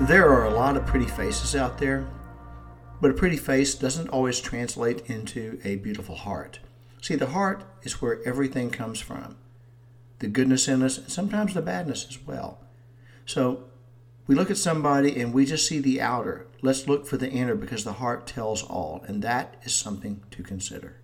There are a lot of pretty faces out there, but a pretty face doesn't always translate into a beautiful heart. See, the heart is where everything comes from the goodness in us, and sometimes the badness as well. So we look at somebody and we just see the outer. Let's look for the inner because the heart tells all, and that is something to consider.